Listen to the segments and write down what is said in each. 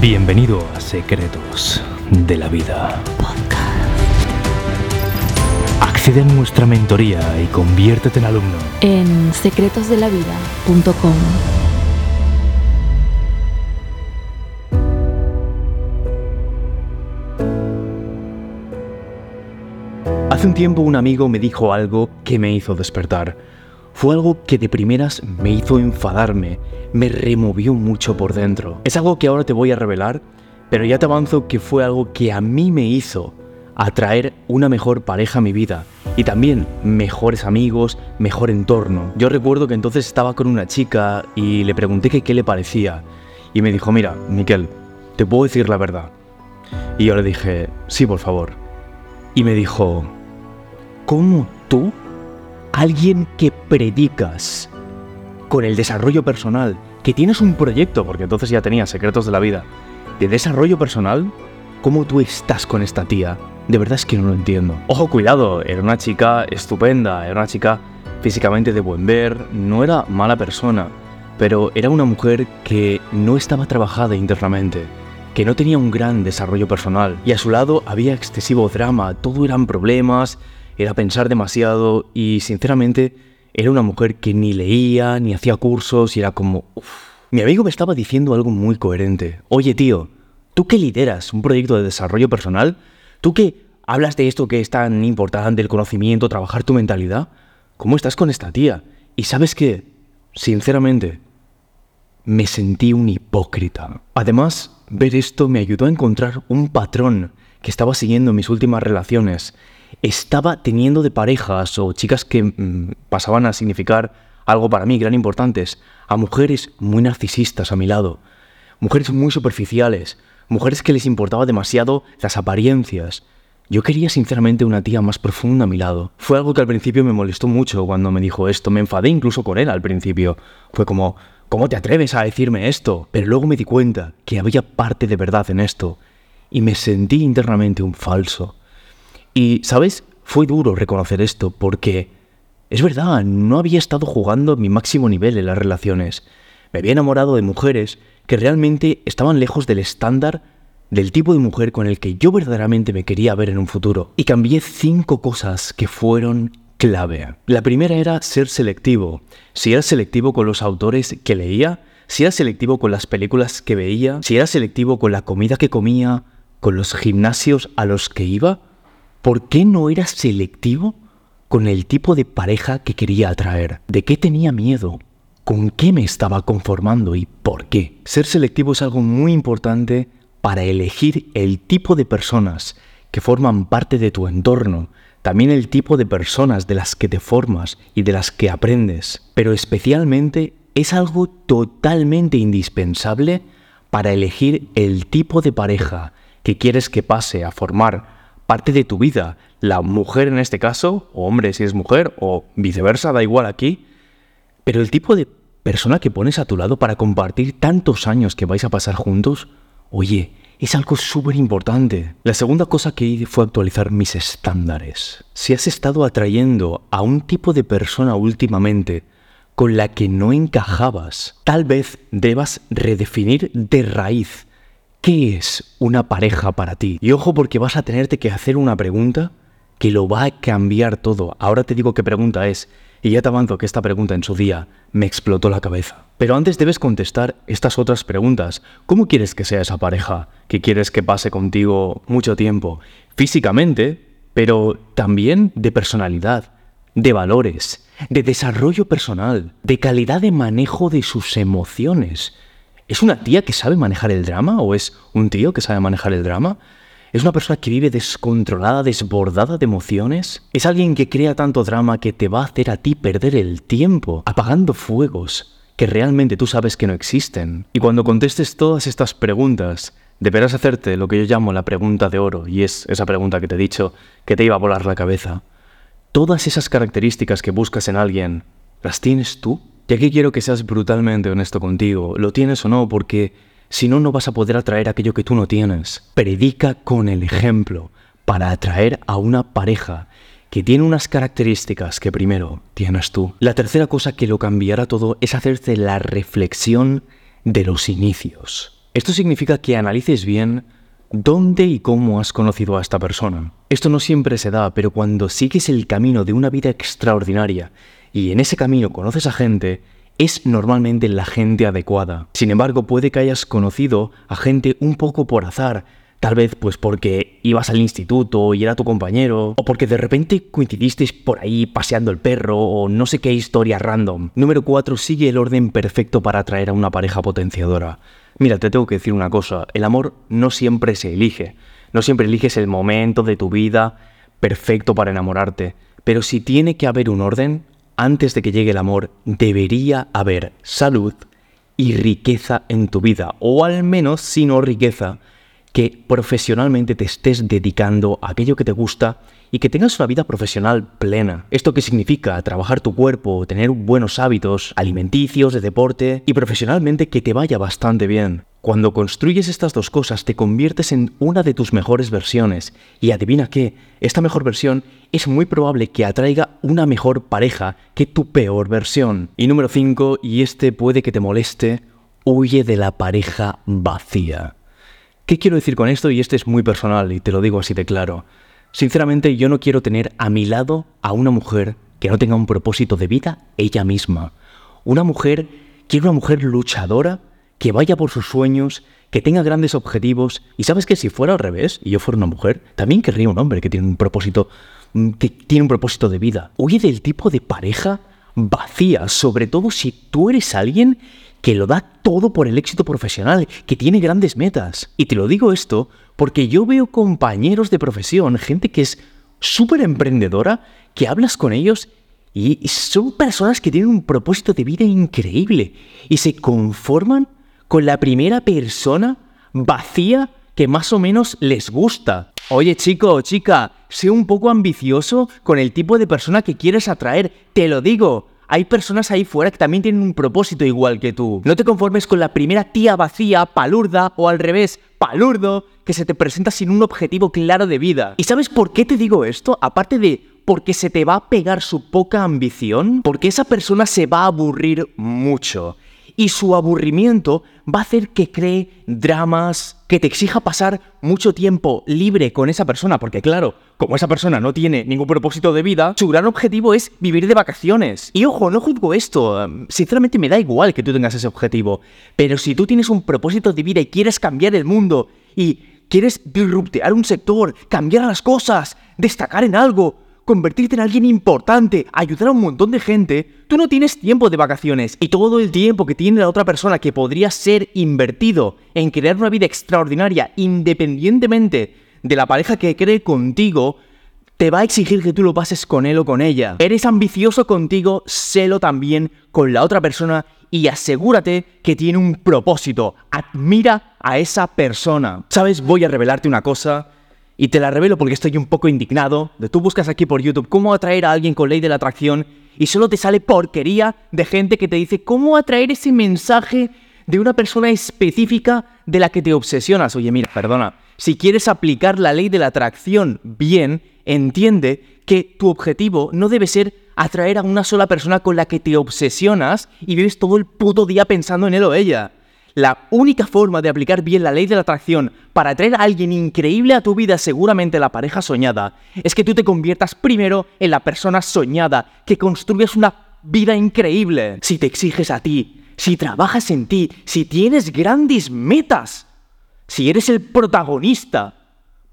Bienvenido a Secretos de la Vida. Accede a nuestra mentoría y conviértete en alumno. en secretosdelavida.com. Hace un tiempo un amigo me dijo algo que me hizo despertar. Fue algo que de primeras me hizo enfadarme, me removió mucho por dentro. Es algo que ahora te voy a revelar, pero ya te avanzo que fue algo que a mí me hizo atraer una mejor pareja a mi vida y también mejores amigos, mejor entorno. Yo recuerdo que entonces estaba con una chica y le pregunté qué le parecía y me dijo, mira, Miquel, te puedo decir la verdad. Y yo le dije, sí, por favor. Y me dijo, ¿cómo tú, alguien que predicas con el desarrollo personal, que tienes un proyecto, porque entonces ya tenías secretos de la vida, de desarrollo personal, cómo tú estás con esta tía? De verdad es que no lo entiendo. Ojo, cuidado, era una chica estupenda, era una chica físicamente de buen ver, no era mala persona, pero era una mujer que no estaba trabajada internamente que no tenía un gran desarrollo personal y a su lado había excesivo drama, todo eran problemas, era pensar demasiado y sinceramente era una mujer que ni leía, ni hacía cursos y era como... Mi amigo me estaba diciendo algo muy coherente. Oye tío, ¿tú que lideras un proyecto de desarrollo personal? ¿Tú que hablas de esto que es tan importante, el conocimiento, trabajar tu mentalidad? ¿Cómo estás con esta tía? Y sabes que, sinceramente, me sentí un hipócrita. Además, ver esto me ayudó a encontrar un patrón que estaba siguiendo en mis últimas relaciones. Estaba teniendo de parejas o chicas que mm, pasaban a significar algo para mí, gran importantes, a mujeres muy narcisistas a mi lado, mujeres muy superficiales, mujeres que les importaba demasiado las apariencias. Yo quería sinceramente una tía más profunda a mi lado. Fue algo que al principio me molestó mucho cuando me dijo esto, me enfadé incluso con él al principio. Fue como, ¿cómo te atreves a decirme esto? Pero luego me di cuenta que había parte de verdad en esto y me sentí internamente un falso. Y, ¿sabes? Fue duro reconocer esto porque es verdad, no había estado jugando mi máximo nivel en las relaciones. Me había enamorado de mujeres que realmente estaban lejos del estándar del tipo de mujer con el que yo verdaderamente me quería ver en un futuro. Y cambié cinco cosas que fueron clave. La primera era ser selectivo. Si era selectivo con los autores que leía, si era selectivo con las películas que veía, si era selectivo con la comida que comía, con los gimnasios a los que iba, ¿por qué no era selectivo con el tipo de pareja que quería atraer? ¿De qué tenía miedo? ¿Con qué me estaba conformando y por qué? Ser selectivo es algo muy importante para elegir el tipo de personas que forman parte de tu entorno, también el tipo de personas de las que te formas y de las que aprendes, pero especialmente es algo totalmente indispensable para elegir el tipo de pareja que quieres que pase a formar parte de tu vida, la mujer en este caso, o hombre si es mujer, o viceversa, da igual aquí, pero el tipo de persona que pones a tu lado para compartir tantos años que vais a pasar juntos, oye, es algo súper importante. La segunda cosa que hice fue actualizar mis estándares. Si has estado atrayendo a un tipo de persona últimamente con la que no encajabas, tal vez debas redefinir de raíz qué es una pareja para ti. Y ojo porque vas a tenerte que hacer una pregunta que lo va a cambiar todo. Ahora te digo qué pregunta es, y ya te avanzo que esta pregunta en su día me explotó la cabeza. Pero antes debes contestar estas otras preguntas. ¿Cómo quieres que sea esa pareja? ¿Qué quieres que pase contigo mucho tiempo? Físicamente, pero también de personalidad, de valores, de desarrollo personal, de calidad de manejo de sus emociones. ¿Es una tía que sabe manejar el drama o es un tío que sabe manejar el drama? ¿Es una persona que vive descontrolada, desbordada de emociones? ¿Es alguien que crea tanto drama que te va a hacer a ti perder el tiempo, apagando fuegos que realmente tú sabes que no existen? Y cuando contestes todas estas preguntas, deberás hacerte lo que yo llamo la pregunta de oro, y es esa pregunta que te he dicho que te iba a volar la cabeza. ¿Todas esas características que buscas en alguien, las tienes tú? Y aquí quiero que seas brutalmente honesto contigo, ¿lo tienes o no? Porque si no, no vas a poder atraer aquello que tú no tienes. Predica con el ejemplo para atraer a una pareja que tiene unas características que primero tienes tú. La tercera cosa que lo cambiará todo es hacerte la reflexión de los inicios. Esto significa que analices bien dónde y cómo has conocido a esta persona. Esto no siempre se da, pero cuando sigues el camino de una vida extraordinaria y en ese camino conoces a gente, es normalmente la gente adecuada. Sin embargo, puede que hayas conocido a gente un poco por azar, Tal vez pues porque ibas al instituto y era tu compañero, o porque de repente coincidisteis por ahí paseando el perro, o no sé qué historia random. Número 4. Sigue el orden perfecto para atraer a una pareja potenciadora. Mira, te tengo que decir una cosa, el amor no siempre se elige, no siempre eliges el momento de tu vida perfecto para enamorarte, pero si tiene que haber un orden, antes de que llegue el amor, debería haber salud y riqueza en tu vida, o al menos si no riqueza, que profesionalmente te estés dedicando a aquello que te gusta y que tengas una vida profesional plena. ¿Esto qué significa? Trabajar tu cuerpo, tener buenos hábitos alimenticios, de deporte y profesionalmente que te vaya bastante bien. Cuando construyes estas dos cosas te conviertes en una de tus mejores versiones y adivina qué, esta mejor versión es muy probable que atraiga una mejor pareja que tu peor versión. Y número 5, y este puede que te moleste, huye de la pareja vacía. ¿Qué quiero decir con esto? Y este es muy personal y te lo digo así de claro. Sinceramente yo no quiero tener a mi lado a una mujer que no tenga un propósito de vida ella misma. Una mujer, quiero una mujer luchadora, que vaya por sus sueños, que tenga grandes objetivos. Y sabes que si fuera al revés, y yo fuera una mujer, también querría un hombre que tiene un propósito, mm, que tiene un propósito de vida. Huye del tipo de pareja vacía, sobre todo si tú eres alguien que lo da todo por el éxito profesional, que tiene grandes metas. Y te lo digo esto porque yo veo compañeros de profesión, gente que es súper emprendedora, que hablas con ellos y son personas que tienen un propósito de vida increíble y se conforman con la primera persona vacía que más o menos les gusta. Oye chico o chica, sé un poco ambicioso con el tipo de persona que quieres atraer, te lo digo hay personas ahí fuera que también tienen un propósito igual que tú. No te conformes con la primera tía vacía, palurda o al revés, palurdo, que se te presenta sin un objetivo claro de vida. ¿Y sabes por qué te digo esto? Aparte de porque se te va a pegar su poca ambición, porque esa persona se va a aburrir mucho y su aburrimiento va a hacer que cree dramas, que te exija pasar mucho tiempo libre con esa persona, porque claro, como esa persona no tiene ningún propósito de vida, su gran objetivo es vivir de vacaciones. Y ojo, no juzgo esto, em, sinceramente me da igual que tú tengas ese objetivo, pero si tú tienes un propósito de vida y quieres cambiar el mundo y quieres disruptear un sector, cambiar las cosas, destacar en algo, convertirte en alguien importante, ayudar a un montón de gente, tú no tienes tiempo de vacaciones y todo el tiempo que tiene la otra persona que podría ser invertido en crear una vida extraordinaria independientemente de la pareja que cree contigo, te va a exigir que tú lo pases con él o con ella. Eres ambicioso contigo, sélo también con la otra persona y asegúrate que tiene un propósito. Admira a esa persona. ¿Sabes? Voy a revelarte una cosa y te la revelo porque estoy un poco indignado. De tú buscas aquí por YouTube cómo atraer a alguien con ley de la atracción y solo te sale porquería de gente que te dice cómo atraer ese mensaje de una persona específica de la que te obsesionas. Oye, mira, perdona, si quieres aplicar la ley de la atracción bien, entiende que tu objetivo no debe ser atraer a una sola persona con la que te obsesionas y vives todo el puto día pensando en él o ella. La única forma de aplicar bien la ley de la atracción para atraer a alguien increíble a tu vida, seguramente la pareja soñada, es que tú te conviertas primero en la persona soñada, que construyas una vida increíble. Si te exiges a ti, si trabajas en ti, si tienes grandes metas, si eres el protagonista,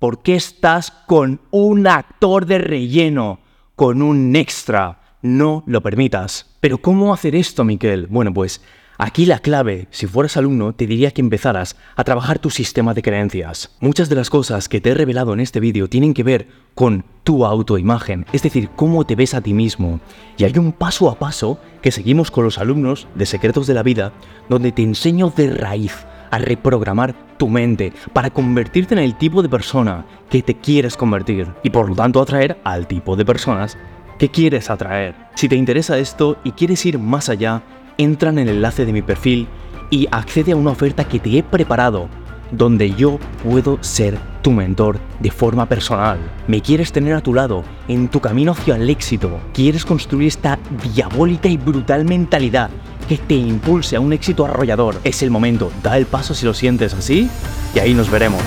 ¿por qué estás con un actor de relleno, con un extra? No lo permitas. Pero ¿cómo hacer esto, Miquel? Bueno, pues Aquí la clave, si fueras alumno, te diría que empezaras a trabajar tu sistema de creencias. Muchas de las cosas que te he revelado en este vídeo tienen que ver con tu autoimagen, es decir, cómo te ves a ti mismo. Y hay un paso a paso que seguimos con los alumnos de Secretos de la Vida, donde te enseño de raíz a reprogramar tu mente para convertirte en el tipo de persona que te quieres convertir y por lo tanto atraer al tipo de personas que quieres atraer. Si te interesa esto y quieres ir más allá, entra en el enlace de mi perfil y accede a una oferta que te he preparado donde yo puedo ser tu mentor de forma personal. Me quieres tener a tu lado en tu camino hacia el éxito. Quieres construir esta diabólica y brutal mentalidad que te impulse a un éxito arrollador. Es el momento, da el paso si lo sientes así y ahí nos veremos.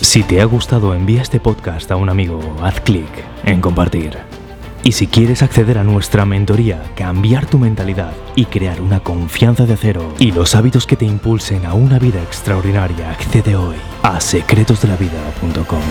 Si te ha gustado, envía este podcast a un amigo, haz clic en compartir. Y si quieres acceder a nuestra mentoría, cambiar tu mentalidad y crear una confianza de cero y los hábitos que te impulsen a una vida extraordinaria, accede hoy a secretosdelavida.com.